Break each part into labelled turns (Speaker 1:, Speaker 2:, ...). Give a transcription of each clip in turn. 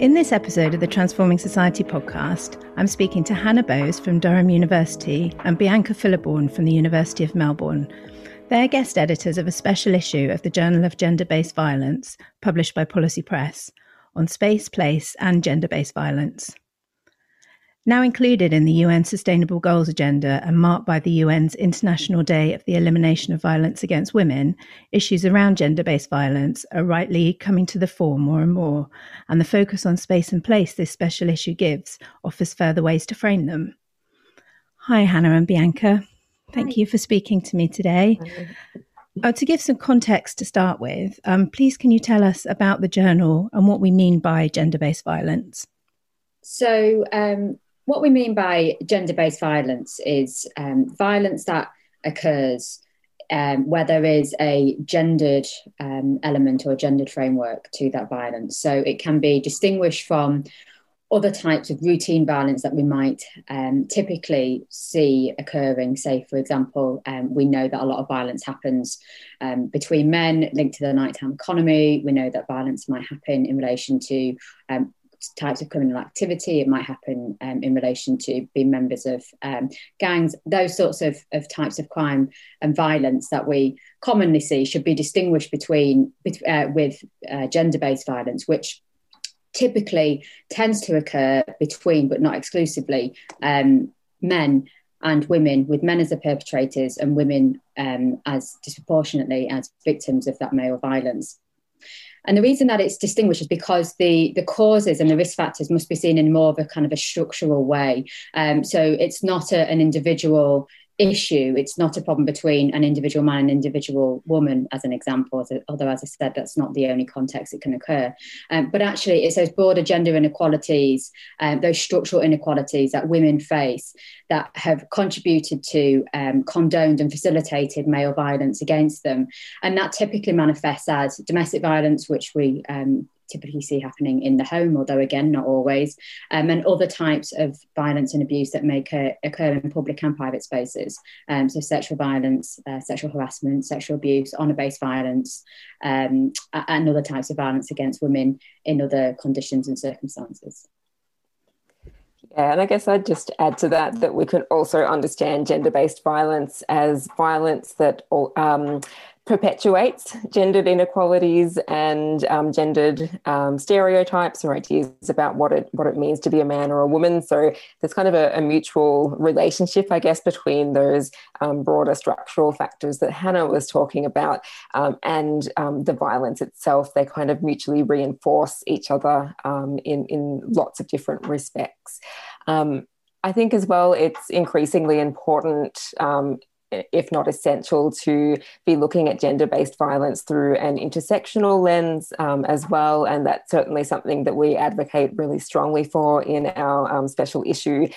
Speaker 1: In this episode of the Transforming Society podcast, I'm speaking to Hannah Bows from Durham University and Bianca Fileborn from the University of Melbourne. They're guest editors of a special issue of the Journal of Gender Based Violence, published by Policy Press, on space, place, and gender based violence. Now included in the UN Sustainable Goals Agenda and marked by the UN's International Day of the Elimination of Violence Against Women, issues around gender based violence are rightly coming to the fore more and more, and the focus on space and place this special issue gives offers further ways to frame them. Hi, Hannah and Bianca. Thank Hi. you for speaking to me today. Uh, to give some context to start with, um, please can you tell us about the journal and what we mean by gender based violence?
Speaker 2: So, um, what we mean by gender based violence is um, violence that occurs um, where there is a gendered um, element or gendered framework to that violence. So it can be distinguished from other types of routine violence that we might um, typically see occurring. Say, for example, um, we know that a lot of violence happens um, between men linked to the nighttime economy. We know that violence might happen in relation to um, types of criminal activity. It might happen um, in relation to being members of um, gangs. Those sorts of, of types of crime and violence that we commonly see should be distinguished between uh, with uh, gender-based violence, which typically tends to occur between, but not exclusively, um, men and women, with men as the perpetrators and women um, as disproportionately as victims of that male violence. And the reason that it's distinguished is because the, the causes and the risk factors must be seen in more of a kind of a structural way. Um, so it's not a, an individual issue. It's not a problem between an individual man and individual woman, as an example, although, as I said, that's not the only context it can occur. Um, but actually, it's those broader gender inequalities, um, those structural inequalities that women face that have contributed to, um, condoned, and facilitated male violence against them. And that typically manifests as domestic violence, which we um, typically see happening in the home, although again, not always, um, and other types of violence and abuse that may occur, occur in public and private spaces. Um, so, sexual violence, uh, sexual harassment, sexual abuse, honour based violence, um, and other types of violence against women in other conditions and circumstances.
Speaker 3: Yeah, and I guess I'd just add to that that we could also understand gender based violence as violence that um, perpetuates gendered inequalities and um, gendered um, stereotypes or ideas about what it what it means to be a man or a woman. So there's kind of a, a mutual relationship, I guess, between those um, broader structural factors that Hannah was talking about um, and um, the violence itself. They kind of mutually reinforce each other um, in in lots of different respects. I think as well, it's increasingly important um, if not essential, to be looking at gender based violence through an intersectional lens um, as well. And that's certainly something that we advocate really strongly for in our um, special issue.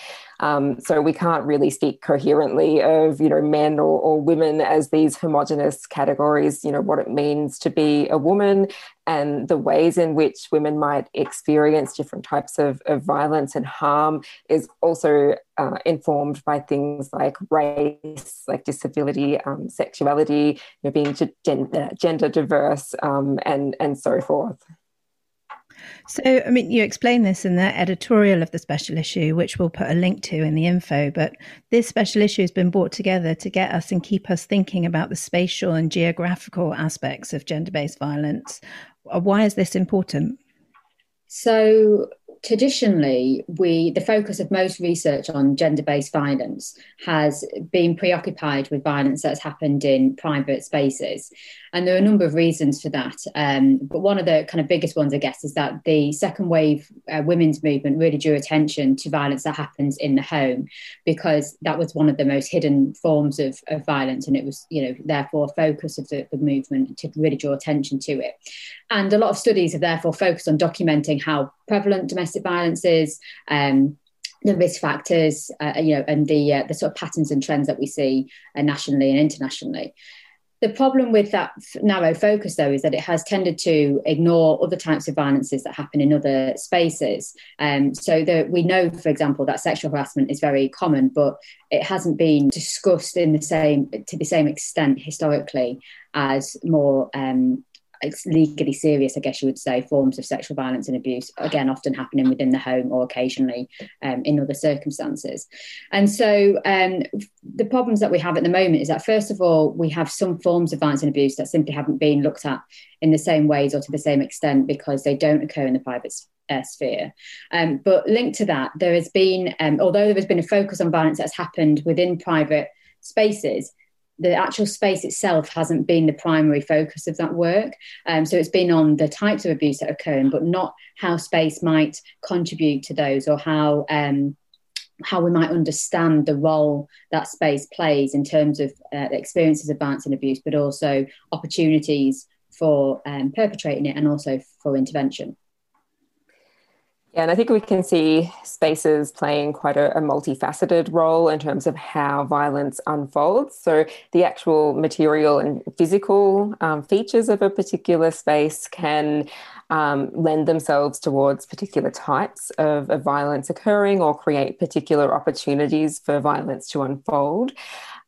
Speaker 3: Um, so we can't really speak coherently of you know men or, or women as these homogenous categories. You know what it means to be a woman and the ways in which women might experience different types of, of violence and harm is also uh, informed by things like race, like disability, um, sexuality, you know, being gender, gender diverse, um, and and so forth.
Speaker 1: So, I mean, you explain this in the editorial of the special issue, which we'll put a link to in the info. But this special issue has been brought together to get us and keep us thinking about the spatial and geographical aspects of gender based violence. Uh, why is this important?
Speaker 2: So, traditionally we the focus of most research on gender-based violence has been preoccupied with violence that's happened in private spaces and there are a number of reasons for that um, but one of the kind of biggest ones i guess is that the second wave uh, women's movement really drew attention to violence that happens in the home because that was one of the most hidden forms of, of violence and it was you know therefore a focus of the, the movement to really draw attention to it and a lot of studies have therefore focused on documenting how prevalent domestic violence is, um, the risk factors, uh, you know, and the uh, the sort of patterns and trends that we see uh, nationally and internationally. The problem with that narrow focus, though, is that it has tended to ignore other types of violences that happen in other spaces. Um, so that we know, for example, that sexual harassment is very common, but it hasn't been discussed in the same to the same extent historically as more um, it's legally serious, I guess you would say, forms of sexual violence and abuse, again, often happening within the home or occasionally um, in other circumstances. And so um, the problems that we have at the moment is that, first of all, we have some forms of violence and abuse that simply haven't been looked at in the same ways or to the same extent because they don't occur in the private uh, sphere. Um, but linked to that, there has been, um, although there has been a focus on violence that's happened within private spaces, the actual space itself hasn't been the primary focus of that work. Um, so it's been on the types of abuse that occurring, but not how space might contribute to those or how um, how we might understand the role that space plays in terms of uh, experiences of violence and abuse, but also opportunities for um, perpetrating it and also for intervention.
Speaker 3: Yeah, and I think we can see spaces playing quite a, a, multifaceted role in terms of how violence unfolds. So, the actual material and physical um, features of a particular space can um, lend themselves towards particular types of, of violence occurring or create particular opportunities for violence to unfold.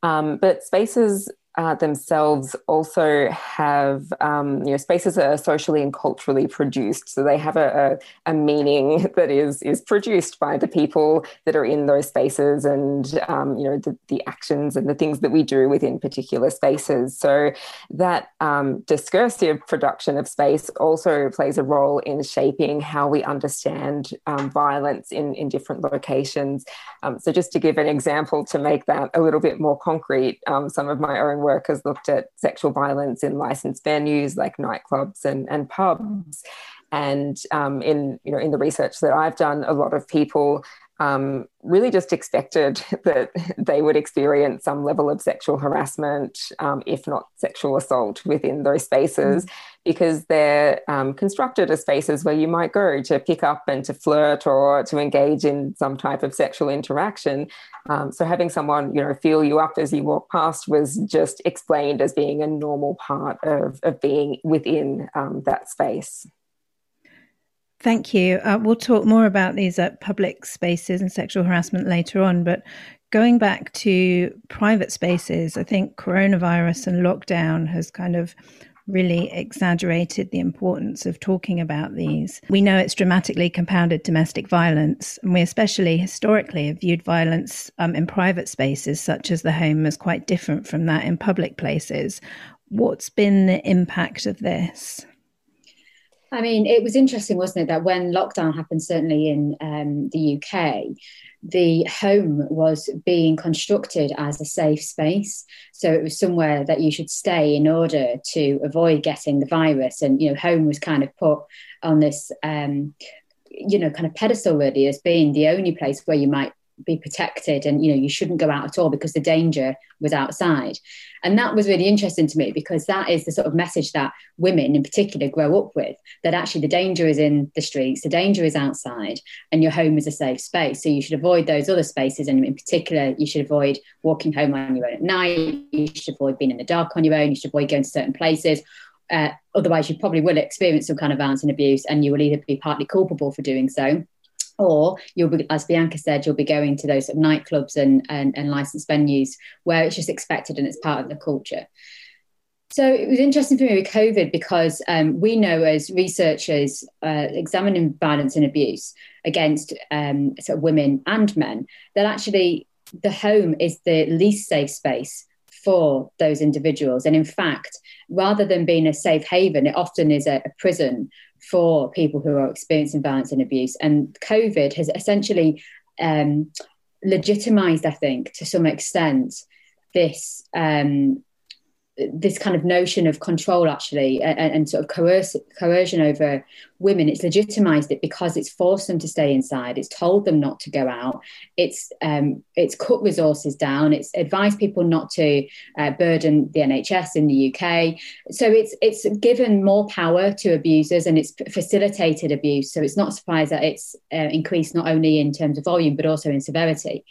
Speaker 3: Um, but spaces uh, themselves also have um, you know spaces that are socially and culturally produced. So they have a, a, a, meaning that is is produced by the people that are in those spaces and um, you know the, the actions and the things that we do within particular spaces. So that um, discursive production of space also plays a role in shaping how we understand um, violence in in different locations. Um, so just to give an example to make that a little bit more concrete um, some of my own work has looked at sexual violence in licensed venues like nightclubs and, and pubs. And um, in you know in the research that I've done, a lot of people um, really just expected that they would experience some level of sexual harassment, um, if not sexual assault, within those spaces, mm. because they're um, constructed as spaces where you might go to pick up and to flirt or to engage in some type of sexual interaction. Um, so having someone, you know, feel you up as you walk past was just explained as being a normal part of, of being within um, that space.
Speaker 1: Thank you. Uh, we'll talk more about these at public spaces and sexual harassment later on. But going back to private spaces, I think coronavirus and lockdown has kind of really exaggerated the importance of talking about these. We know it's dramatically compounded domestic violence, and we especially historically have viewed violence um, in private spaces, such as the home, as quite different from that in public places. What's been the impact of this?
Speaker 2: I mean, it was interesting, wasn't it, that when lockdown happened, certainly in um, the UK, the home was being constructed as a safe space. So it was somewhere that you should stay in order to avoid getting the virus. And, you know, home was kind of put on this, um, you know, kind of pedestal really as being the only place where you might be protected and you know you shouldn't go out at all because the danger was outside. And that was really interesting to me because that is the sort of message that women in particular grow up with that actually the danger is in the streets the danger is outside and your home is a safe space. So you should avoid those other spaces and in particular you should avoid walking home on your own at night you should avoid being in the dark on your own you should avoid going to certain places. Uh, otherwise you probably will experience some kind of violence and abuse and you will either be partly culpable for doing so or you'll be, as Bianca said, you'll be going to those sort of nightclubs and, and, and licensed venues where it's just expected and it's part of the culture. So it was interesting for me with COVID because um, we know as researchers uh, examining violence and abuse against um, sort of women and men that actually the home is the least safe space for those individuals. And in fact, rather than being a safe haven, it often is a, a prison for people who are experiencing violence and abuse. And COVID has essentially um, legitimized, I think, to some extent, this um, this kind of notion of control actually and, and sort of coercion over women it's legitimized it because it's forced them to stay inside. It's told them not to go out. It's um, it's cut resources down. It's advised people not to uh, burden the nhs in the uk so it's it's given more power to abusers and it's facilitated abuse. So it's not a surprise that it's uh, increased not only in terms of volume but also in severity.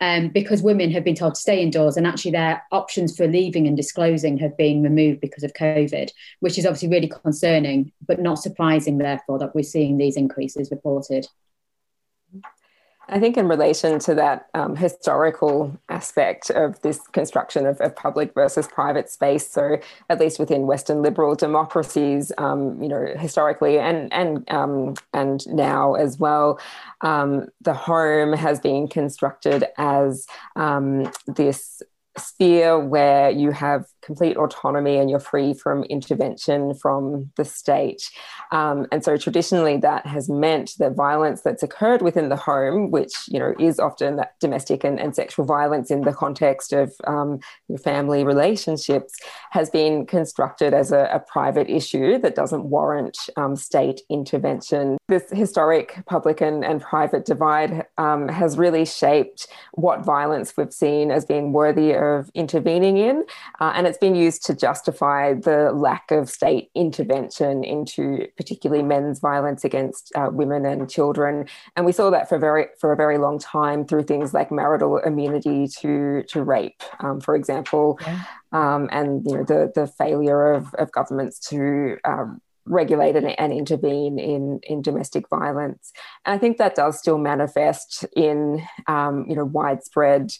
Speaker 2: Um, because women have been told to stay indoors and actually their options for leaving and disclosing have been removed because of covid which is obviously really concerning but not surprising therefore that we're seeing these increases reported.
Speaker 3: I think in relation to that um, historical aspect of this construction of, of, public versus private space, so at least within Western liberal democracies, um, you know, historically and and um, and now as well, um, the home has been constructed as um, this sphere where you have complete autonomy and you're free from intervention from the state. Um, and so traditionally that has meant that violence that's occurred within the home, which you know is often that domestic and, and sexual violence in the context of um, your family relationships, has been constructed as a, a private issue that doesn't warrant um, state intervention. This historic public and, and private divide um, has really shaped what violence we've seen as being worthy of intervening in, uh, and it's it's been used to justify the lack of state intervention into particularly men's violence against uh, women and children. And we saw that for very for a very long time through things like marital immunity to to rape, um, for example, yeah. um, and you know the the failure of, of governments to um, regulate and, and, intervene in, in domestic violence. And I think that does still manifest in um, you know widespread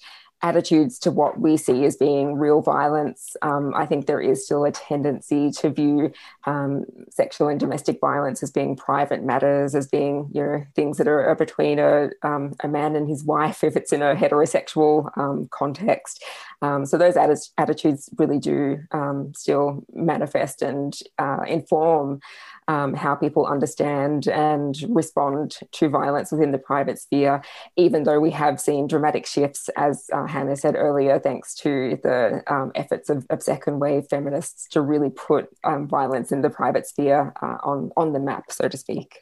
Speaker 3: attitudes to what we see as being real violence. Um, I think there is still a tendency to view um, sexual and domestic violence as being private matters, as being you know things that are, between a um, a man and his wife if it's in a heterosexual um, context. Um, so those atti- attitudes really do um, still manifest and uh, inform um, how people understand and respond to violence within the private sphere, even though we have seen dramatic shifts, as uh, Hannah said earlier, thanks to the um, efforts of, of, second wave feminists to really put um, violence in the private sphere uh, on, on the map, so to speak.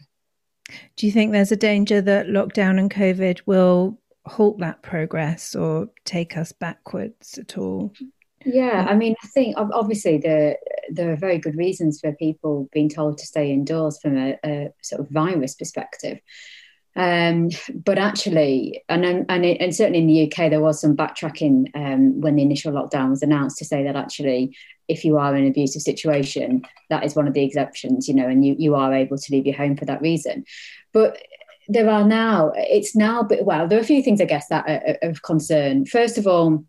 Speaker 1: Do you think there's a danger that lockdown and COVID will halt that progress or take us backwards at all?
Speaker 2: Yeah, I mean, I think obviously there there are very good reasons for people being told to stay indoors from a, a sort of virus perspective. Um, but actually, and and, and certainly in the UK, there was some backtracking um, when the initial lockdown was announced to say that actually, if you are in an abusive situation, that is one of the exceptions, you know, and you you are able to leave your home for that reason. But there are now, it's now, well, there are a few things I guess that are of concern. First of all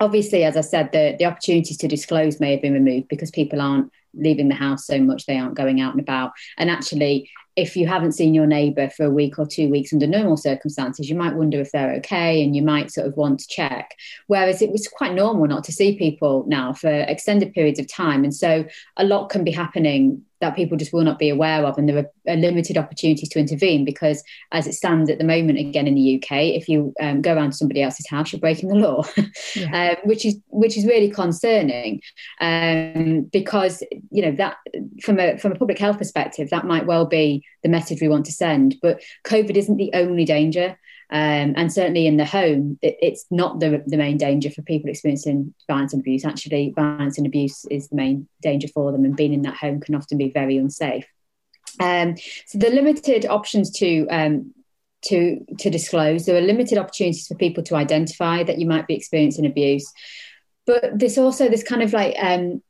Speaker 2: obviously, as I said, the, the opportunities to disclose may have been removed because people aren't leaving the house so much, they aren't going out and about. And actually, if you haven't seen your neighbour for a week or two weeks under normal circumstances, you might wonder if they're okay and you might sort of want to check. Whereas it was quite normal not to see people now for extended periods of time. And so a lot can be happening that people just will not be aware of, and there are limited opportunities to intervene because, as it stands at the moment, again in the UK, if you um, go around to somebody else's house, you're breaking the law, yeah. um, which is which is really concerning um, because you know that from a from a public health perspective, that might well be the message we want to send. But COVID isn't the only danger. Um, and certainly in the home, it, it's not the, the main danger for people experiencing violence and abuse. Actually, violence and abuse is the main danger for them, and being in that home can often be very unsafe. Um, so the limited options to um, to to disclose. There are limited opportunities for people to identify that you might be experiencing abuse, but there's also this kind of like um,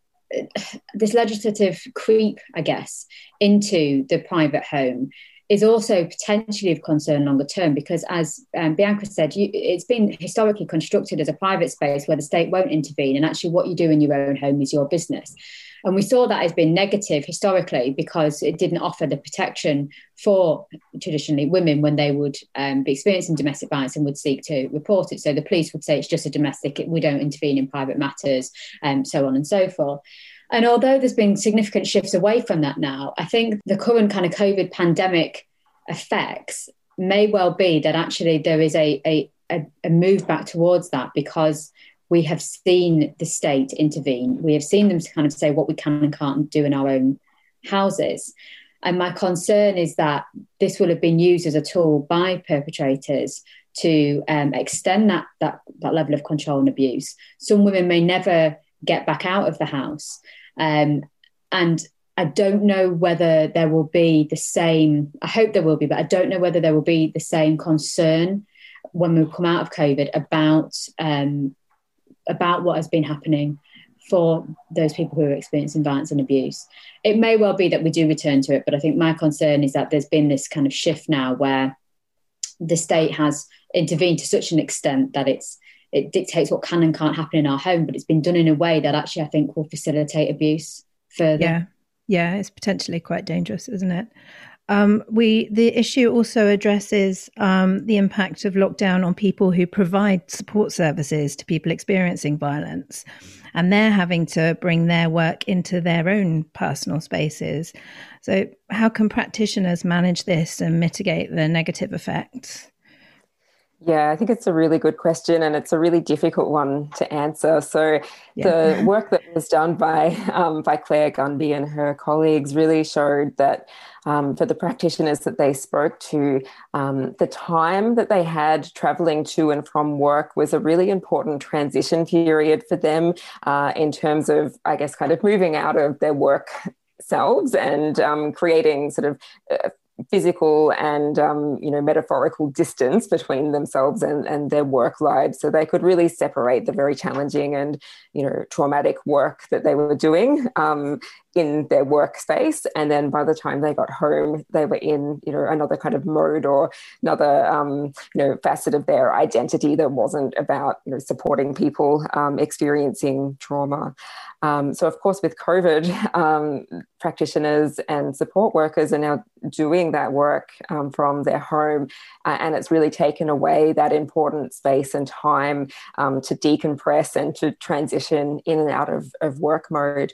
Speaker 2: this legislative creep, I guess, into the private home is also potentially of concern longer term because, as um, Bianca said, you, it's been historically constructed as a private space where the state won't intervene, and actually, what you do in your own home is your business. And we saw that as being negative historically because it didn't offer the protection for traditionally women when they would um, be experiencing domestic violence and would seek to report it. So the police would say it's just a domestic, we don't intervene in private matters, and um, so on and so forth. And although there's been significant shifts away from that now, I think the current kind of COVID pandemic effects may well be that actually there is a, a, a move back towards that because we have seen the state intervene. We have seen them kind of say what we can and can't do in our own houses. And my concern is that this will have been used as a tool by perpetrators to um, extend that, that, that level of control and abuse. Some women may never get back out of the house. Um, and I don't know whether there will be the same, I hope there will be, but I don't know whether there will be the same concern when we come out of COVID about um, about what has been happening for those people who are experiencing violence and abuse. It may well be that we do return to it, but I think my concern is that there's been this kind of shift now where the state has intervened to such an extent that it's it dictates what can and can't happen in our home, but it's been done in a way that actually I think will facilitate abuse further.
Speaker 1: Yeah, yeah, it's potentially quite dangerous, isn't it? Um, we the issue also addresses um, the impact of lockdown on people who provide support services to people experiencing violence, and they're having to bring their work into their own personal spaces. So, how can practitioners manage this and mitigate the negative effects?
Speaker 3: Yeah, I think it's a really good question and it's a really difficult one to answer. So, yeah. the work that was done by um, by Claire Gunby and her colleagues really showed that um, for the practitioners that they spoke to, um, the time that they had traveling to and from work was a really important transition period for them uh, in terms of, I guess, kind of moving out of their work selves and um, creating sort of uh, physical and um, you know metaphorical distance between themselves and, and their work lives. So they could really separate the very challenging and you know traumatic work that they were doing um, in their workspace. And then by the time they got home they were in you know another kind of mode or another um, you know facet of their identity that wasn't about you know supporting people um, experiencing trauma um, so, of course, with COVID, um, practitioners and support workers are now doing that work um, from their home, uh, and it's really taken away that important space and time um, to decompress and to transition in and out of, of work mode.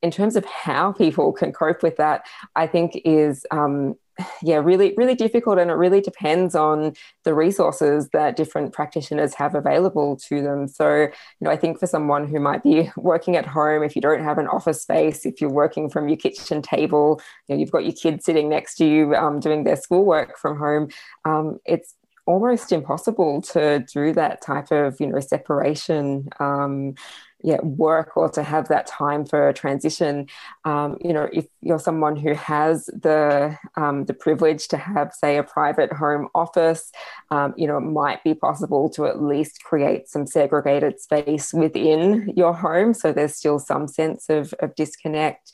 Speaker 3: In terms of how people can cope with that, I think is um, yeah, really, really difficult. And it really depends on the resources that different practitioners have available to them. So, you know, I think for someone who might be working at home, if you don't have an office space, if you're working from your kitchen table, you know, you've got your kids sitting next to you um, doing their schoolwork from home, um, it's almost impossible to do that type of, you know, separation. Um, yeah, work or to have that time for a transition. Um, you know, if you're someone who has the um, the privilege to have, say, a private home office, um, you know, it might be possible to at least create some segregated space within your home, so there's still some sense of, of disconnect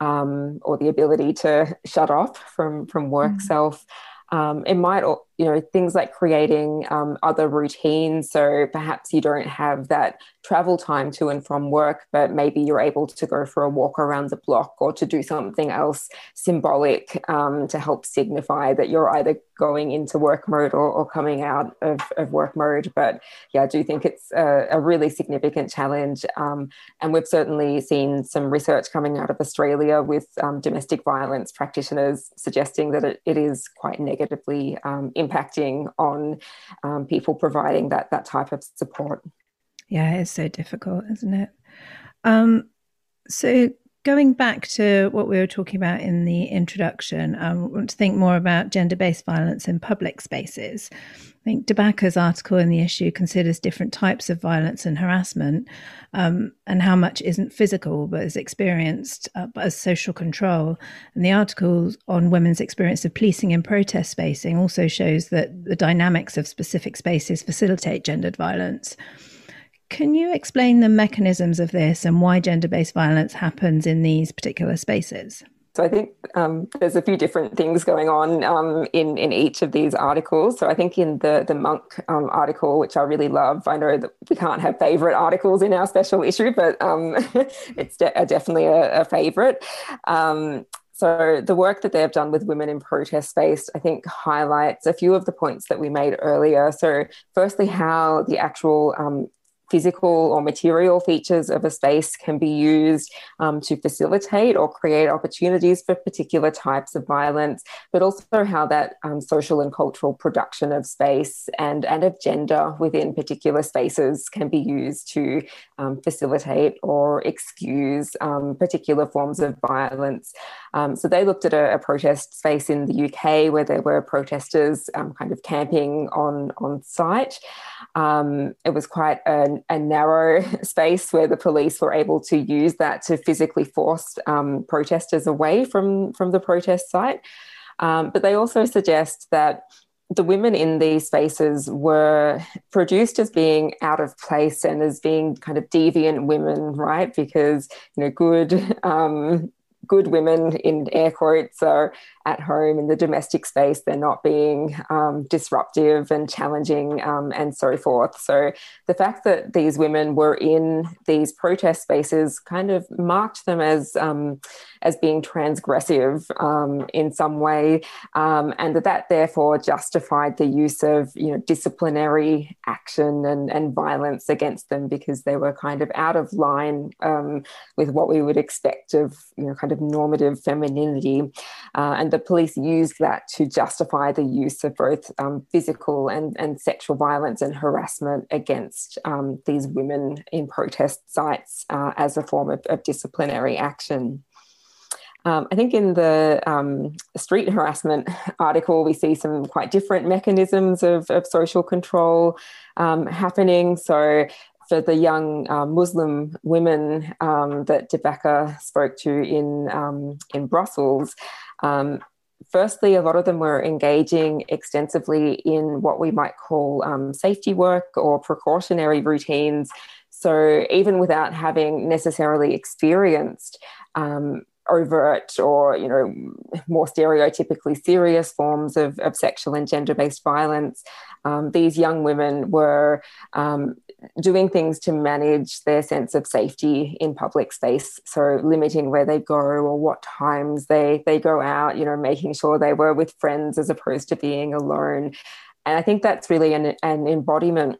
Speaker 3: um, or the ability to shut off from from work mm. self. Um, it might, you know, things like creating um, other routines. So perhaps you don't have that travel time to and from work, but maybe you're able to go for a walk around the block or to do something else symbolic um, to help signify that you're either going into work mode or, or coming out of, of, work mode. But yeah, I do think it's a, a really significant challenge. Um, and we've certainly seen some research coming out of Australia with um, domestic violence practitioners suggesting that it, it is quite negatively um, impacting on um, people providing that, that type of support.
Speaker 1: Yeah, it's so difficult, isn't it? Um, so going back to what we were talking about in the introduction, I want to think more about gender-based violence in public spaces. I think Debacker's article in the issue considers different types of violence and harassment, um, and how much isn't physical but is experienced uh, as social control. And the article on women's experience of policing in protest spacing also shows that the dynamics of specific spaces facilitate gendered violence. Can you explain the mechanisms of this and why gender based violence happens in these particular spaces?
Speaker 3: So I think um, there's a few different things going on um, in in each of these articles. So I think in the the monk um, article, which I really love, I know that we can't have favorite articles in our special issue, but um, it's de- definitely a, a favorite. Um, so the work that they've done with women in protest space, I think, highlights a few of the points that we made earlier. So firstly, how the actual um, physical or material features of a space can be used um, to facilitate or create opportunities for particular types of violence, but also how that um, social and cultural production of space and, and of gender within particular spaces can be used to um, facilitate or excuse um, particular forms of violence. Um, so they looked at a, a, protest space in the UK where there were protesters um, kind of camping on, on site. it was quite an a narrow space where the police were able to use that to physically force um, protesters away from, from the protest site. Um, but they also suggest that the women in these spaces were produced as being out of place and as being kind of deviant women, right? Because, you know, good um, good women in air quotes are at home in the domestic space. They're not being um, disruptive and challenging um, and so forth. So the fact that these women were in these protest spaces kind of marked them as um, as being transgressive um, in some way, um, and that that therefore justified the use of you know disciplinary action and, and violence against them because they were kind of out of line um, with what we would expect of you know kind of normative femininity, uh, and the police used that to justify the use of both um, physical and, and sexual violence and harassment against um, these women in protest sites uh, as a form of, of disciplinary action. Um, I think in the um, street harassment article, we see some quite different mechanisms of, of social control um, happening. So, for the young uh, Muslim women um, that Debacca spoke to in um, in Brussels, um, firstly, a lot of them were engaging extensively in what we might call um, safety work or precautionary routines. So, even without having necessarily experienced um, overt or you know more stereotypically serious forms of, of sexual and gender-based violence um, these young women were um, doing things to manage their sense of safety in public space. So limiting where they go or what times they they go out you know making sure they were with friends as opposed to being alone. And i think that's really an, an embodiment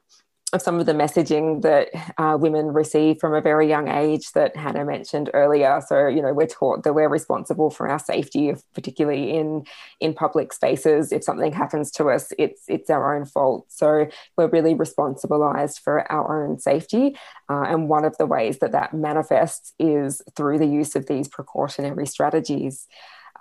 Speaker 3: of some of the messaging that uh, women receive from a very young age that Hannah mentioned earlier. So, you know, we're taught that we're responsible for our safety, particularly in in public spaces. If something happens to us, it's it's our own fault. So we're really responsibilized for our own safety. Uh, and one of the ways that that manifests is through the use of these precautionary strategies.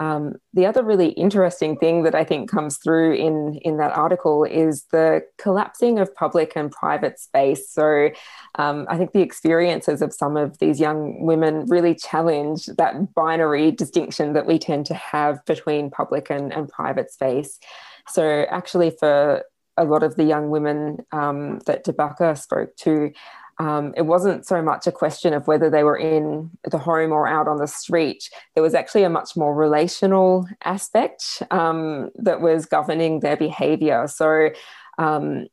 Speaker 3: Um, the other really interesting thing that I think comes through in, in that article is the collapsing of public and private space. So um, I think the experiences of some of these young women really challenge that binary distinction that we tend to have between public and, and private space. So actually, for a lot of the young women um, that Debacca spoke to, um, it wasn't so much a question of whether they were in the home or out on the street. There was actually a much more relational aspect um, that was governing their behavior. So um,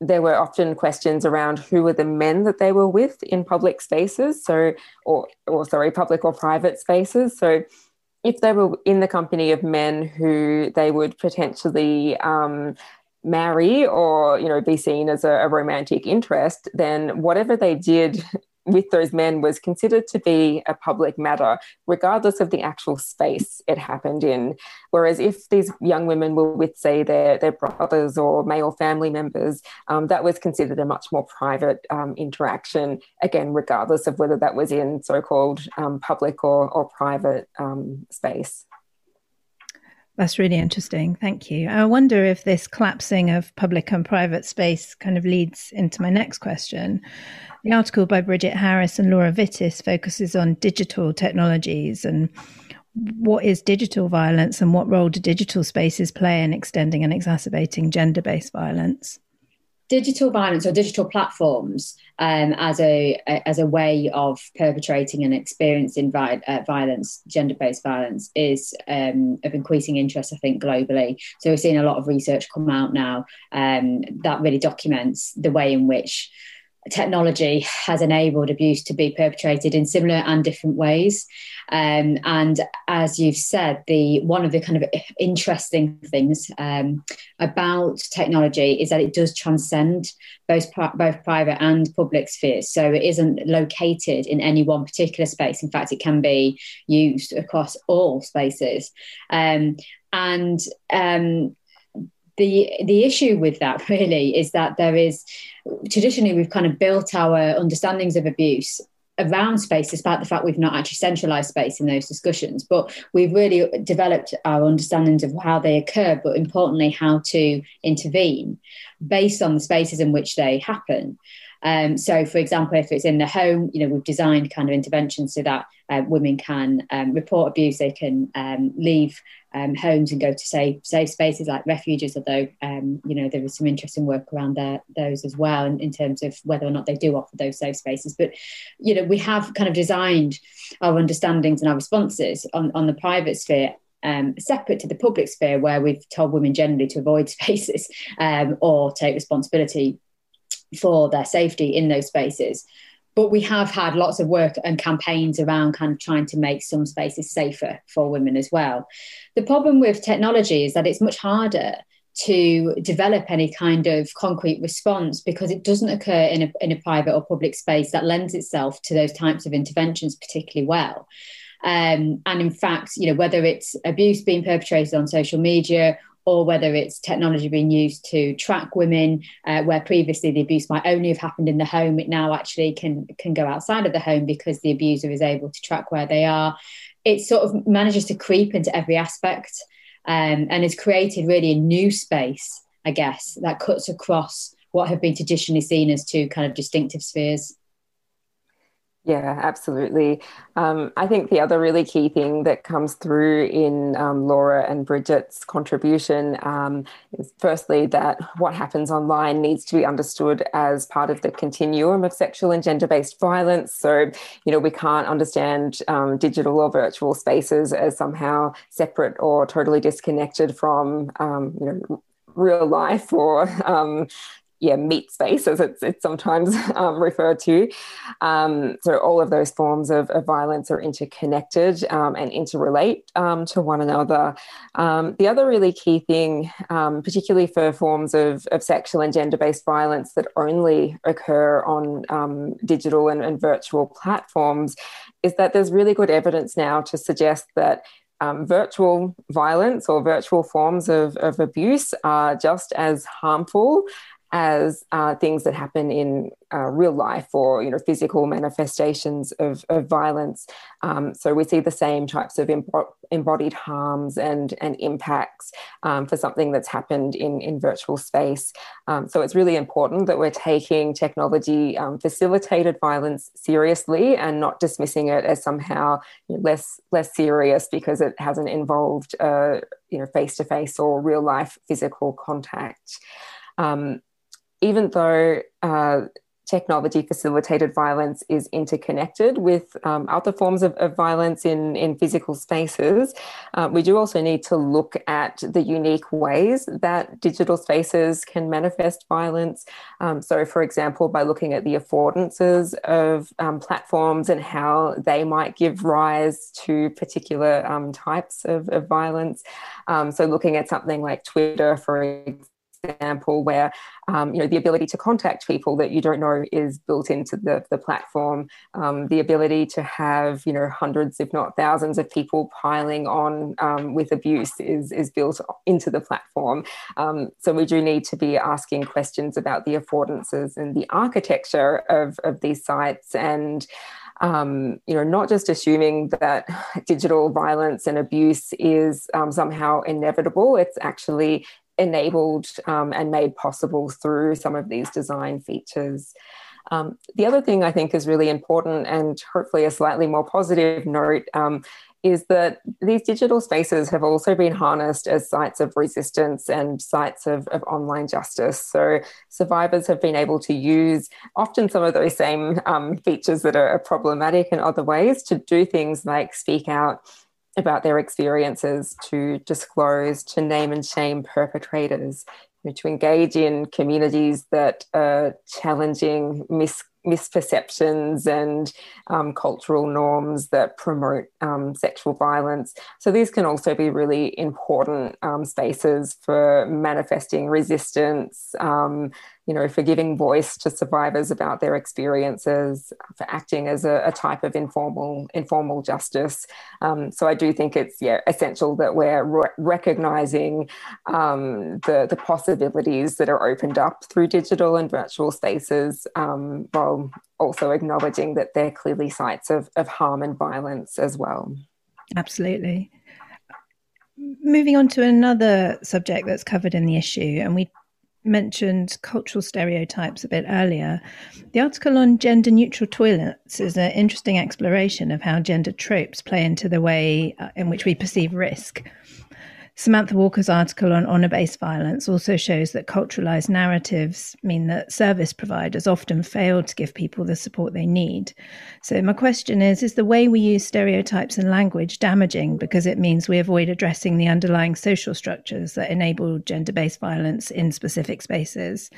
Speaker 3: there were often questions around who were the men that they were with in public spaces, so or or sorry, public or private spaces. So if they were in the company of men who they would potentially um, marry or you know be seen as a, a, romantic interest then whatever they did with those men was considered to be a public matter regardless of the actual space it happened in. Whereas if these young women were with say their, their brothers or male family members um, that was considered a much more private um, interaction again regardless of whether that was in so-called um, public or, or private um, space
Speaker 1: that's really interesting. Thank you. I wonder if this collapsing of public and private space kind of leads into my next question. The article by Bridget Harris and Laura Vitis focuses on digital technologies and what is digital violence and what role do digital spaces play in extending and exacerbating gender based violence?
Speaker 2: Digital violence or digital platforms um, as a, a, as a way of perpetrating and experiencing vi- uh, violence, gender based violence, is um, of increasing interest, I think, globally. So we're seeing a lot of research come out now um, that really documents the way in which technology has enabled abuse to be perpetrated in similar and different ways. Um, and as you've said, the one of the kind of interesting things um, about technology is that it does transcend both both private and public spheres. So it isn't located in any one particular space. In fact, it can be used across all spaces. Um, and um, the the issue with that really is that there is traditionally we've kind of built our understandings of abuse around space despite the fact we've not actually centralized space in those discussions. But we've really developed our understandings of how they occur but importantly how to intervene based on the spaces in which they happen Um, so, for example, if it's in the home, you know, we've designed kind of interventions so that uh, women can um, report abuse, they can um, leave um, homes and go to safe safe spaces like refuges. Although, um, you know, there is some interesting work around those as well, in, in terms of whether or not they do offer those safe spaces. But, you know, we have kind of designed our understandings and our responses on, on the private sphere um, separate to the public sphere, where we've told women generally to avoid spaces um, or take responsibility for their safety in those spaces. But we have had lots of work and campaigns around kind of trying to make some spaces safer for women as well. The problem with technology is that it's much harder to develop any kind of concrete response because it doesn't occur in a, in a private or public space that lends itself to those types of interventions particularly well. Um, and in fact, you know, whether it's abuse being perpetrated on social media or whether it's technology being used to track women, uh, where previously the abuse might only have happened in the home, it now actually can can go outside of the home because the abuser is able to track where they are. It sort of manages to creep into every aspect um, and has created really a new space, I guess, that cuts across what have been traditionally seen as two kind of distinctive spheres.
Speaker 3: Yeah, absolutely. Um, I think the other really key thing that comes through in um, Laura and Bridget's contribution um, is firstly that what happens online needs to be understood as part of the continuum of sexual and gender based violence. So, you know, we can't understand um, digital or virtual spaces as somehow separate or totally disconnected from, um, you know, real life or um, yeah, meat space, as it's, it's sometimes um, referred to. Um, so all of those forms of, of violence are interconnected um, and interrelate um, to one another. Um, the other really key thing, um, particularly for forms of, of sexual and gender-based violence that only occur on digital and, and virtual platforms, is that there's really good evidence now to suggest that um, virtual violence or virtual forms of, of abuse are just as harmful as uh, things that happen in uh, real life or you know physical manifestations of, of violence. Um, so we see the same types of embodied harms and and impacts um, for something that's happened in in virtual space. Um, so it's really important that we're taking technology um, facilitated violence seriously and not dismissing it as somehow less less serious because it hasn't involved uh, you know face to face or real life physical contact. Um, even though uh, technology facilitated violence is interconnected with um, other forms of, of, violence in, in physical spaces, uh, we do also need to look at the unique ways that digital spaces can manifest violence. Um, so, for example, by looking at the affordances of um, platforms and how they might give rise to particular um, types of, of violence. Um, so, looking at something like Twitter, for example example where um, you know the ability to contact people that you don't know is built into the, the platform um, the ability to have you know hundreds if not thousands of people piling on um, with abuse is is built into the platform um, so we do need to be asking questions about the affordances and the architecture of, of these sites and um, you know, not just assuming that digital violence and abuse is um, somehow inevitable. It's actually enabled um, and made possible through some of these design features. Um, the other thing I think is really important, and hopefully a slightly more positive note, um, is that these digital spaces have also been harnessed as sites of resistance and sites of, of online justice. So survivors have been able to use often some of those same um, features that are problematic in other ways to do things like speak out about their experiences, to disclose, to name and shame perpetrators, to engage in communities that are challenging mis- misperceptions and um, cultural norms that promote um, sexual violence. So, these can also be really important um, spaces for manifesting resistance, um, you know, for giving voice to survivors about their experiences, for acting as a, a type of informal informal justice. Um, so I do think it's yeah essential that we're re- recognizing um, the the possibilities that are opened up through digital and virtual spaces, um, while also acknowledging that they're clearly sites of, of harm and violence as well.
Speaker 1: Absolutely. Moving on to another subject that's covered in the issue, and we mentioned cultural stereotypes a bit earlier. The article on gender neutral toilets is an interesting exploration of how gender tropes play into the way uh, in which we perceive risk. Samantha Walker's article on honour based violence also shows that culturalised narratives mean that service providers often fail to give people the support they need. So, my question is Is the way we use stereotypes and language damaging because it means we avoid addressing the underlying social structures that enable gender based violence in specific spaces?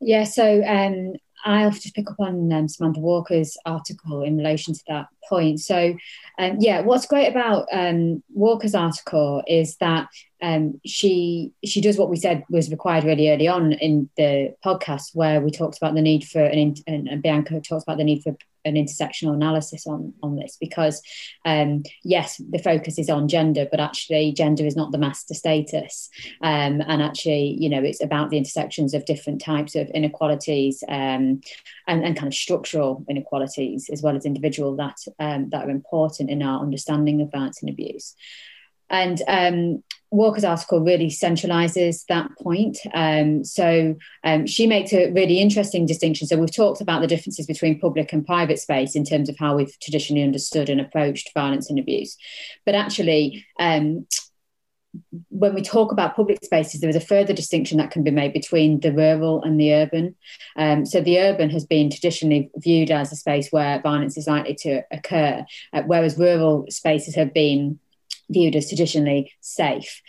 Speaker 2: Yeah, so um, I'll just pick up on um, Samantha Walker's article in relation to that point. So, um, yeah, what's great about um, Walker's article is that um, she she does what we said was required really early on in the podcast, where we talked about the need for an and, Bianca talks about the need for an intersectional analysis on on this because um, yes, the focus is on gender, but actually gender is not the master status, um, and actually you know it's about the intersections of different types of inequalities um, and, and kind of structural inequalities as well as individual that um, that are important in our understanding of violence and abuse. And um, Walker's article really centralizes that point. Um, so um, she makes a really interesting distinction. So we've talked about the differences between public and private space in terms of how we've traditionally understood and approached violence and abuse. But actually, um, when we talk about public spaces, there is a further distinction that can be made between the rural and the urban. Um, so the urban has been traditionally viewed as a space where violence is likely to occur, uh, whereas rural spaces have been viewed as traditionally safe.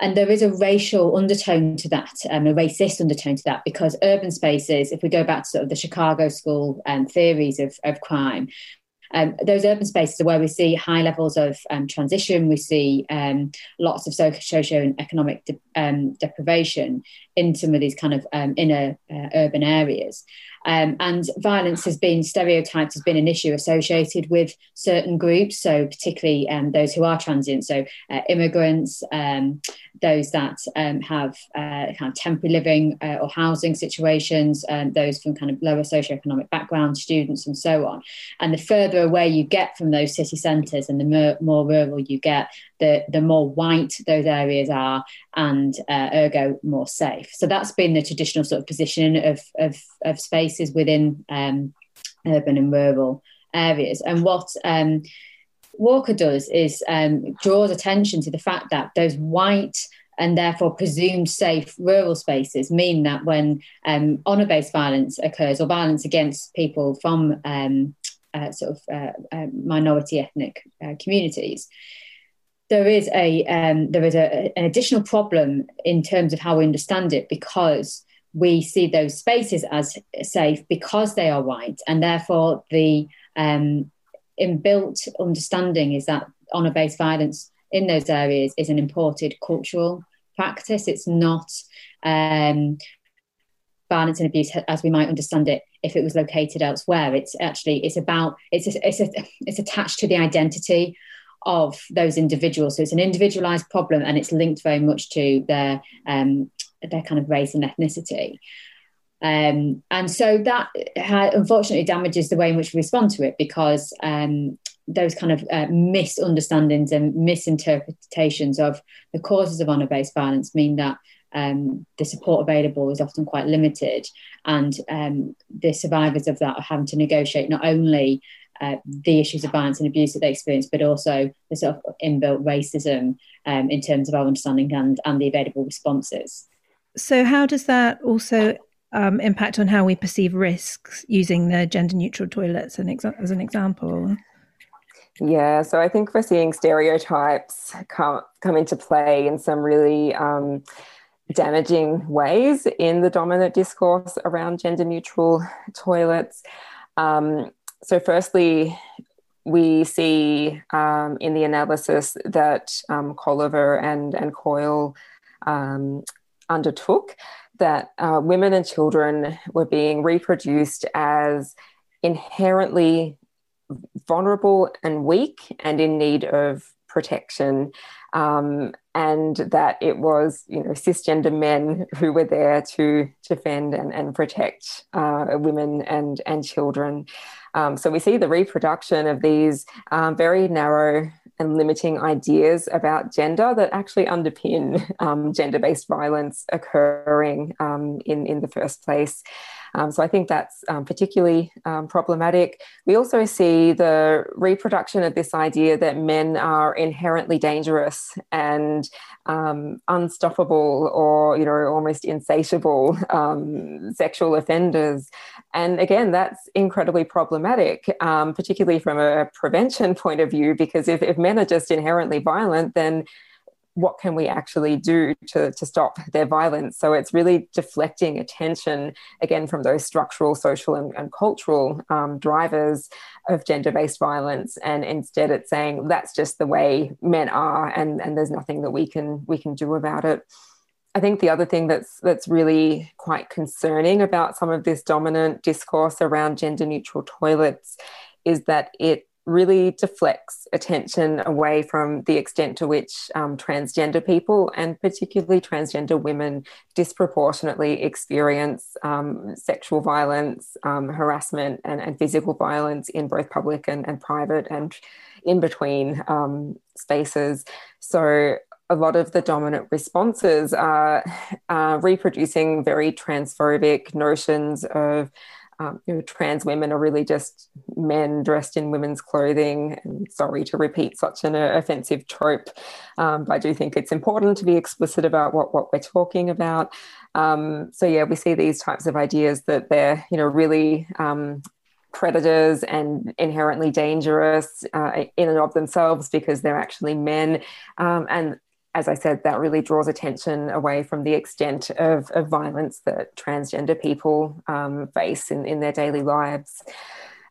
Speaker 2: And there is a racial undertone to that, um, a racist undertone to that, because urban spaces, if we go back to sort of the Chicago school um, theories of, of crime, um, those urban spaces are where we see high levels of um, transition, we see um, lots of socio and economic de- um, deprivation in some of these kind of um, inner uh, urban areas. Um, and violence has been stereotyped as been an issue associated with certain groups, so particularly um, those who are transient, so uh, immigrants, um, those that um, have uh, kind of temporary living uh, or housing situations, um, those from kind of lower socioeconomic backgrounds, students, and so on. And the further away you get from those city centres and the more, more rural you get, the, the more white those areas are and uh, ergo more safe. So that's been the traditional sort of positioning of, of, of within um, urban and rural areas. And what um, Walker does is um, draws attention to the fact that those white and therefore presumed safe rural spaces mean that when um, honour based violence occurs or violence against people from um, uh, sort of uh, uh, minority ethnic uh, communities, there is a um, there is a, an additional problem in terms of how we understand it because we see those spaces as safe because they are white, and therefore the um, inbuilt understanding is that honour based violence in those areas is an imported cultural practice. It's not um, violence and abuse as we might understand it if it was located elsewhere. It's actually it's about it's a, it's a, it's attached to the identity of those individuals. So it's an individualized problem and it's linked very much to their um, their kind of race and ethnicity. Um, and so that unfortunately damages the way in which we respond to it because um, those kind of uh, misunderstandings and misinterpretations of the causes of honour based violence mean that um, the support available is often quite limited, and um, the survivors of that are having to negotiate not only uh, the issues of violence and abuse that they experience, but also the sort of inbuilt racism um, in terms of our understanding and, and the available responses.
Speaker 1: So, how does that also um, impact on how we perceive risks using the gender neutral toilets as an example?
Speaker 3: Yeah, so I think we're seeing stereotypes come, come into play in some really um, damaging ways in the dominant discourse around gender neutral toilets. Um, so, firstly, we see um, in the analysis that um, Colliver and, and Coyle um, undertook that uh, women and children were being reproduced as inherently vulnerable and weak and in need of protection. Um, and that it was, you know, cisgender men who were there to defend and, and protect uh, women and, and children. Um, so we see the reproduction of these um, very narrow and limiting ideas about gender that actually underpin um, gender based violence occurring um, in, in the first place. Um, so I think that's um, particularly um, problematic. We also see the reproduction of this idea that men are inherently dangerous and um, unstoppable or, you know, almost insatiable um, sexual offenders. And again, that's incredibly problematic, um, particularly from a prevention point of view, because if, if men are just inherently violent, then what can we actually do to, to stop their violence? So it's really deflecting attention again from those structural, social, and, and cultural um, drivers of gender based violence. And instead, it's saying that's just the way men are, and, and there's nothing that we can we can do about it. I think the other thing that's that's really quite concerning about some of this dominant discourse around gender neutral toilets is that it really deflects attention away from the extent to which um, transgender people and particularly transgender women disproportionately experience um, sexual violence, um, harassment, and, and, physical violence in both public and, and private and in between um, spaces. So a lot of the dominant responses are uh, reproducing very transphobic notions of um, you know, trans women are really just men dressed in women's clothing. And sorry to repeat such an uh, offensive trope, um, but I do think it's important to be explicit about what, what we're talking about. Um, so yeah, we see these types of ideas that they're you know really um, predators and inherently dangerous uh, in and of themselves because they're actually men. Um, and as I said, that really draws attention away from the extent of, of violence that transgender people um, face in, in their daily lives.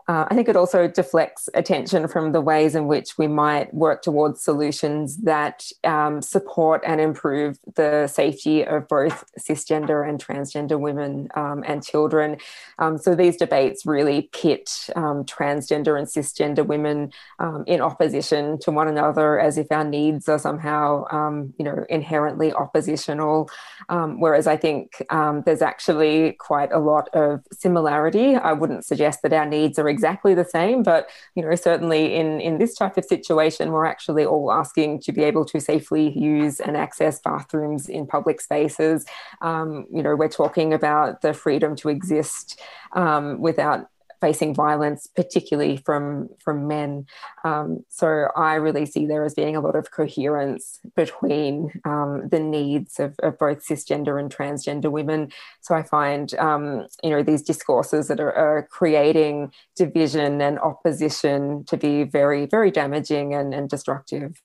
Speaker 3: Uh, I think it also deflects attention from the ways in which we might work towards solutions that um, support and improve the safety of both cisgender and transgender women um, and children. Um, so these debates really pit um, transgender and cisgender women um, in opposition to one another, as if our needs are somehow, um, you know, inherently oppositional. whereas I think there's actually quite a lot of similarity. I wouldn't suggest that our needs are exactly the same, but you know, certainly in in this type of situation, we're actually all asking to be able to safely use and access bathrooms in public spaces. Um, you know, we're talking about the freedom to exist um, without facing violence, particularly from from men. Um, so I really see there as being a lot of coherence between um, the needs of, of, both cisgender and transgender women. So I find um, you know these discourses that are, are, creating division and opposition to be very very damaging and, and destructive.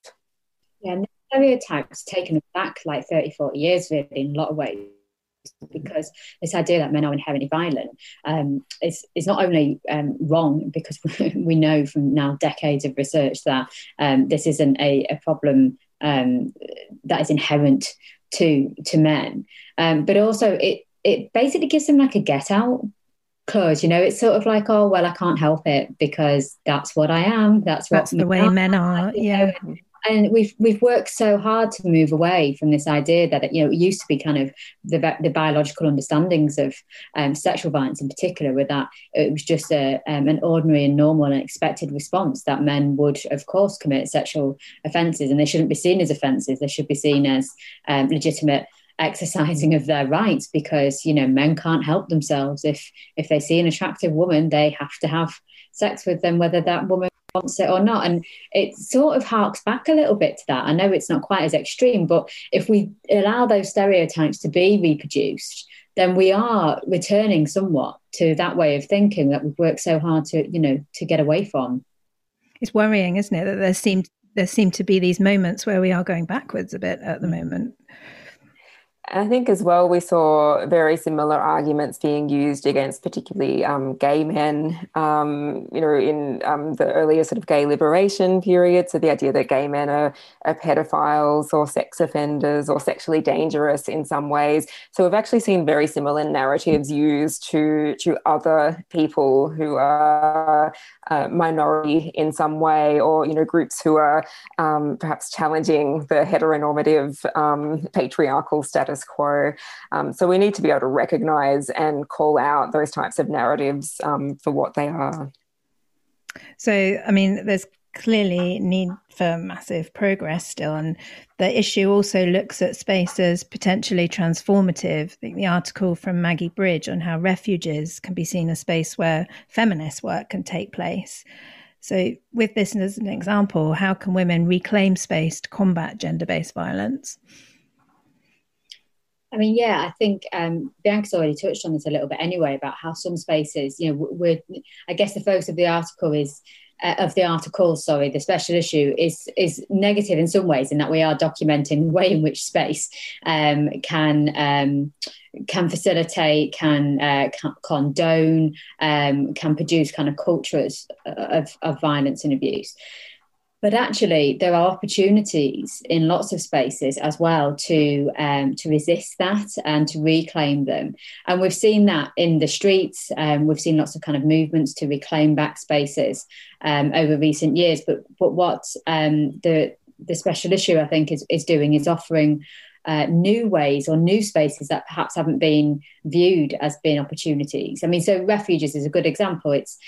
Speaker 2: Yeah, stereotypes taken back like 30, 40 years really in a lot of ways because this idea that men are inherently violent um, is, is not only um, wrong because we know from now decades of research that um, this isn't a, a problem um, that is inherent to to men, um, but also it it basically gives them like a get out clause. You know, it's sort of like, oh well, I can't help it because that's what I am. That's what
Speaker 1: that's the way men are. Yeah
Speaker 2: and we've we've worked so hard to move away from this idea that you know it used to be kind of the, the biological understandings of um, sexual violence in particular with that it was just a, um, an ordinary and normal and expected response that men would of course commit sexual offences and they shouldn't be seen as offences. They should be seen as um, legitimate exercising of their rights because you know men can't help themselves. If if they see an attractive woman they have to have sex with them whether that woman wants it or not. And it sort of harks back a little bit to that. I know it's not quite as extreme, but if we allow those stereotypes to be reproduced, then we are returning somewhat to that way of thinking that we've worked so hard to, you know, to get away from.
Speaker 1: It's worrying, isn't it, that there seem there seem to be these moments where we are going backwards a bit at the mm. moment.
Speaker 3: I think as well, we saw very similar arguments being used against particularly um, gay men, um, you know, in um, the earlier sort of gay liberation period. So the idea that gay men are, are pedophiles or sex offenders or sexually dangerous in some ways. So we've actually seen very similar narratives used to, to other people who are uh, minority in some way or, you know, groups who are um, perhaps challenging the heteronormative um, patriarchal status status quo. Um, so we need to be able to recognize and call out those types of narratives um, for what they are.
Speaker 1: So, I mean, there's clearly need for massive progress still. And the issue also looks at space as potentially transformative. I think the article from Maggie Bridge on how refuges can be seen as space where feminist work can take place. So, with this as an example, how can women reclaim space to combat gender based violence?
Speaker 2: I mean, yeah, I think um, Bianca's already touched on this a little bit anyway about how some spaces, you know, we're, I guess the focus of the article is uh, of the article, sorry, the special issue is is negative in some ways in that we are documenting the way in which space um, can um, can facilitate, can, uh, condone, um, can produce kind of cultures of, of violence and abuse. But actually, there are opportunities in lots of spaces as well to um, to resist that and to reclaim them. And we've seen that in the streets. Um, we've seen lots of kind of movements to reclaim back spaces um, over recent years. But but what um, the the special issue I think is is doing is offering uh, new ways or new spaces that perhaps haven't been viewed as being opportunities. I mean, so refuges is a good example. It's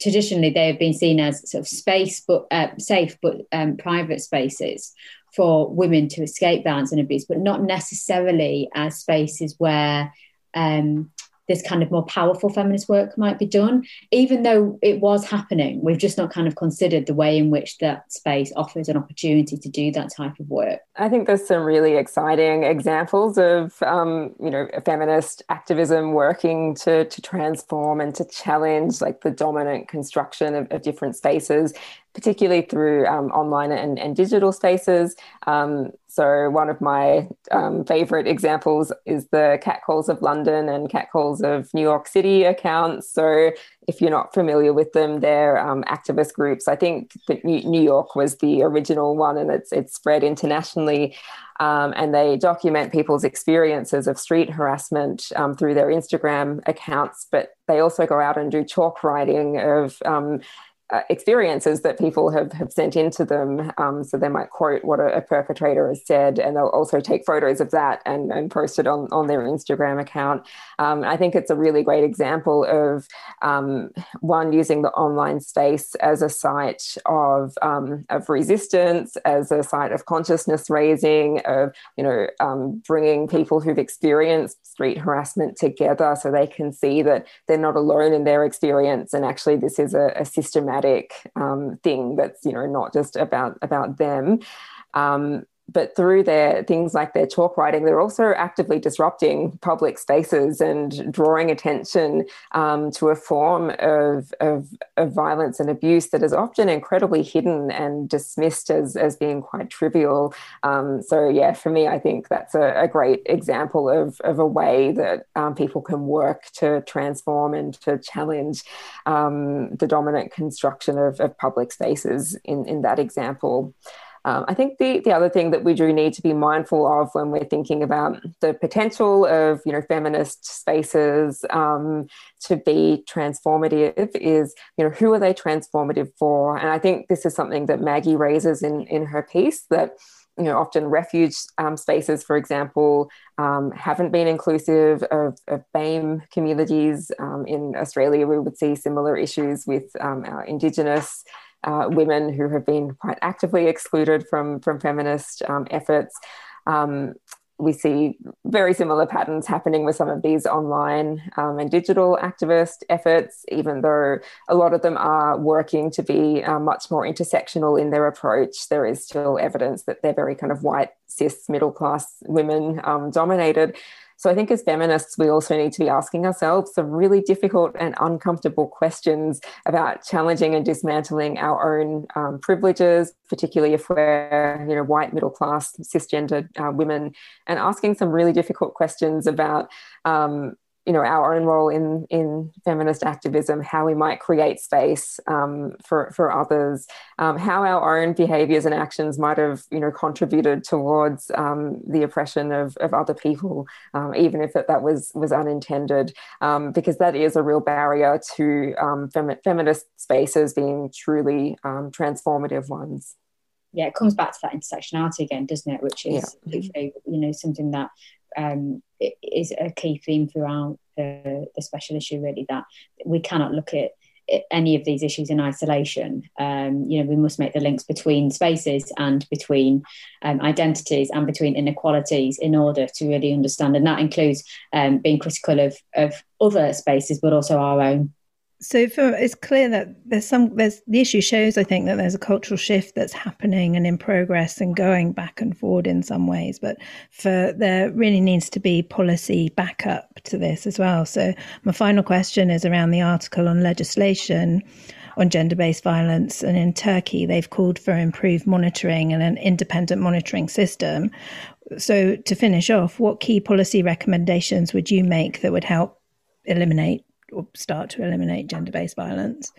Speaker 2: traditionally they have been seen as sort of space but uh, safe but um, private spaces for women to escape violence and abuse but not necessarily as spaces where um, this kind of more powerful feminist work might be done, even though it was happening. We've just not kind of considered the way in which that space offers an opportunity to do that type of work.
Speaker 3: I think there's some really exciting examples of, um, you know, feminist activism working to, to transform and to challenge like the dominant construction of, of different spaces particularly through um, online and, and, digital spaces. Um, so, one of my um, favorite examples is the Catcalls of London and Catcalls of New York City accounts. So, if you're not familiar with them, they're um, activist groups. I think that New York was the original one and it's, it's spread internationally. Um, and they document people's experiences of street harassment um, through their Instagram accounts, but they also go out and do chalk writing of um, uh, experiences that people have, have sent into them. Um, so they might quote what a, a, perpetrator has said, and they'll also take photos of that and, and post it on, on their Instagram account. Um, I think it's a really great example of um, one using the online space as a site of, um, of resistance, as a site of consciousness raising, of you know um, bringing people who've experienced street harassment together so they can see that they're not alone in their experience, and actually this is a, a systematic um, thing that's you know not just about about them. Um, but through their things like their chalk writing, they're also actively disrupting public spaces and drawing attention um, to a form of, of, of, violence and abuse that is often incredibly hidden and dismissed as, as being quite trivial. Um, so, yeah, for me, I think that's a, a great example of, of a way that um, people can work to transform and to challenge um, the dominant construction of, of public spaces in, in that example. Um, I think the, the other thing that we do need to be mindful of when we're thinking about the potential of you know feminist spaces um, to be transformative is you know who are they transformative for? And I think this is something that Maggie raises in in her piece that you know, often refuge um, spaces, for example, um, haven't been inclusive of, of BAME communities. Um, in Australia, we would see similar issues with um, our Indigenous uh, women who have been quite actively excluded from, from feminist um, efforts. Um, we see very similar patterns happening with some of these online um, and digital activist efforts, even though a lot of them are working to be uh, much more intersectional in their approach. There is still evidence that they're very kind of white, cis, middle class women um, dominated. So I think as feminists, we also need to be asking ourselves some really difficult and uncomfortable questions about challenging and dismantling our own um, privileges, particularly if we're you know white middle class cisgendered uh, women, and asking some really difficult questions about um, you know our own role in in feminist activism, how we might create space um, for for others, um, how our own behaviours and actions might have you know contributed towards um, the oppression of, of other people, um, even if that, that was was unintended, um, because that is a real barrier to um, fem- feminist spaces being truly transformative ones
Speaker 2: yeah, it comes back to that intersectionality again, doesn't it? Which is, yeah. you know, something that um, is a key theme throughout the, the special issue, really, that we cannot look at any of these issues in isolation. Um, you know, we must make the links between spaces and between um, identities and between inequalities in order to really understand. And that includes um, being critical of, of other spaces, but also our own.
Speaker 1: So for, it's clear that there's some there's the issue shows I think that there's a cultural shift that's happening and in progress and going back and forward in some ways, but for there really needs to be policy backup to this as well. So my final question is around the article on legislation on gender-based violence and in Turkey they've called for improved monitoring and an independent monitoring system. So to finish off, what key policy recommendations would you make that would help eliminate or start to eliminate gender based violence?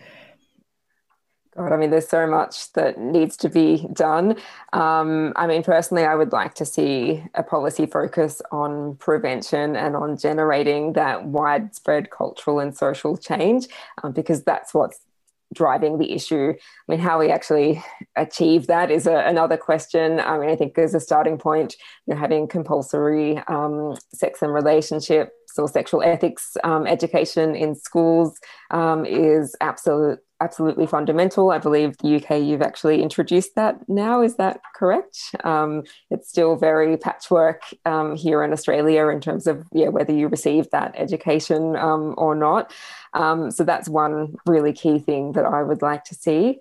Speaker 3: God, I mean, there's so much that needs to be done. Um, I mean, personally, I would like to see a policy focus on prevention and on generating that widespread cultural and social change, um, because that's what's driving the issue. I mean, how we actually achieve that is a, another question. I mean, I think as a starting point, you know, having compulsory um, sex and relationship or sexual ethics um, education in schools um, is absolute, absolutely fundamental. I believe the UK, you've actually introduced that now. Is that correct? Um, it's still very patchwork um, here in Australia in terms of yeah, whether you receive that education um, or not. Um, so that's one really key thing that I would like to see.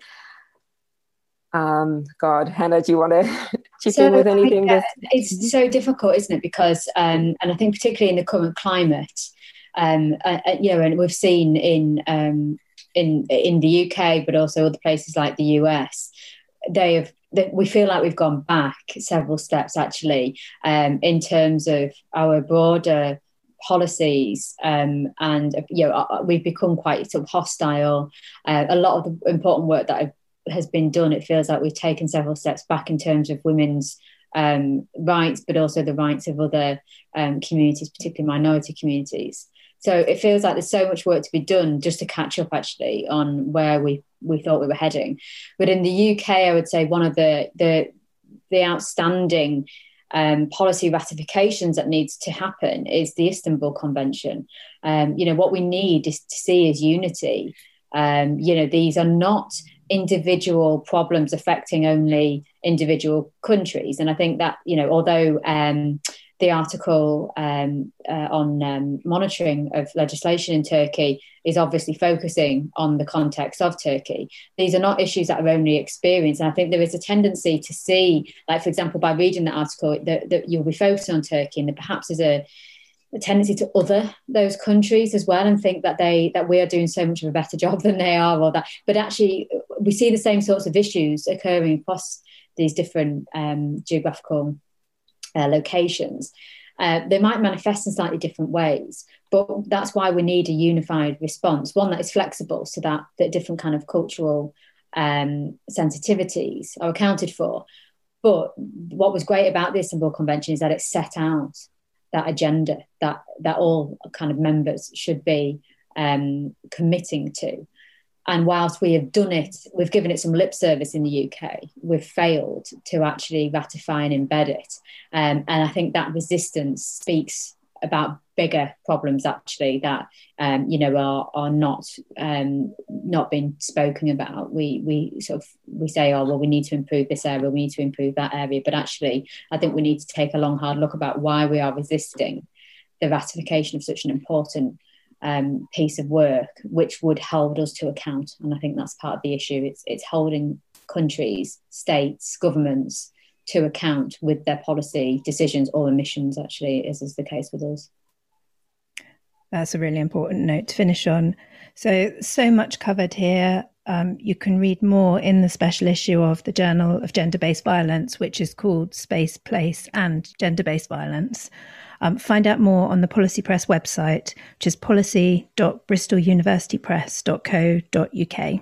Speaker 3: Um, God, Hannah, do you want to chip so, in with anything?
Speaker 2: Yeah, it's so difficult, isn't it? Because, um, and I think particularly in the current climate, um, uh, uh you know, and we've seen in um, in in the UK, but also other places like the US, they have. They, we feel like we've gone back several steps actually um, in terms of our broader policies um, and you know uh, we've become quite sort of hostile uh, a lot of the important work that has been done it feels like we've taken several steps back in terms of women's um, rights but also the rights of other um, communities particularly minority communities so it feels like there's so much work to be done just to catch up actually on where we we thought we were heading but in the UK I would say one of the the the outstanding um, policy ratifications that needs to happen is the Istanbul Convention. Um, you know, what we need is to see is unity. Um, you know, these are not individual problems affecting only individual countries. And I think that, you know, although um, the article um, uh, on um, monitoring of legislation in Turkey is obviously focusing on the context of Turkey. These are not issues that are only experienced. And I think there is a tendency to see, like, for example, by reading the article, that, that you'll be focusing on Turkey and that perhaps there's a, a tendency to other those countries as well and think that they that we are doing so much of a better job than they are or that but actually we see the same sorts of issues occurring across these different um, geographical uh, locations. Uh, they might manifest in slightly different ways, but that's why we need a unified response, one that is flexible so that, that different kind of cultural um, sensitivities are accounted for. But what was great about the Istanbul Convention is that it set out that agenda that that all kind of members should be um, committing to. And whilst we have done it, we've given it some lip service in the UK, we've failed to actually ratify and embed it. Um, and I think that resistance speaks about bigger problems actually that um, you know are are not um, not being spoken about. We we sort of we say, oh well, we need to improve this area, we need to improve that area, but actually, I think we need to take a long hard look about why we are resisting the ratification of such an important um, piece of work, which would hold us to account. And I think that's part of the issue. It's it's holding countries, states, governments to account with their policy decisions or omissions. Actually, as is the case with us.
Speaker 1: That's a really important note to finish on. So so much covered here. Um, you can read more in the special issue of the Journal of Gender Based Violence, which is called Space, Place, and Gender Based Violence. Um, find out more on the Policy Press website, which is policy.bristoluniversitypress.co.uk.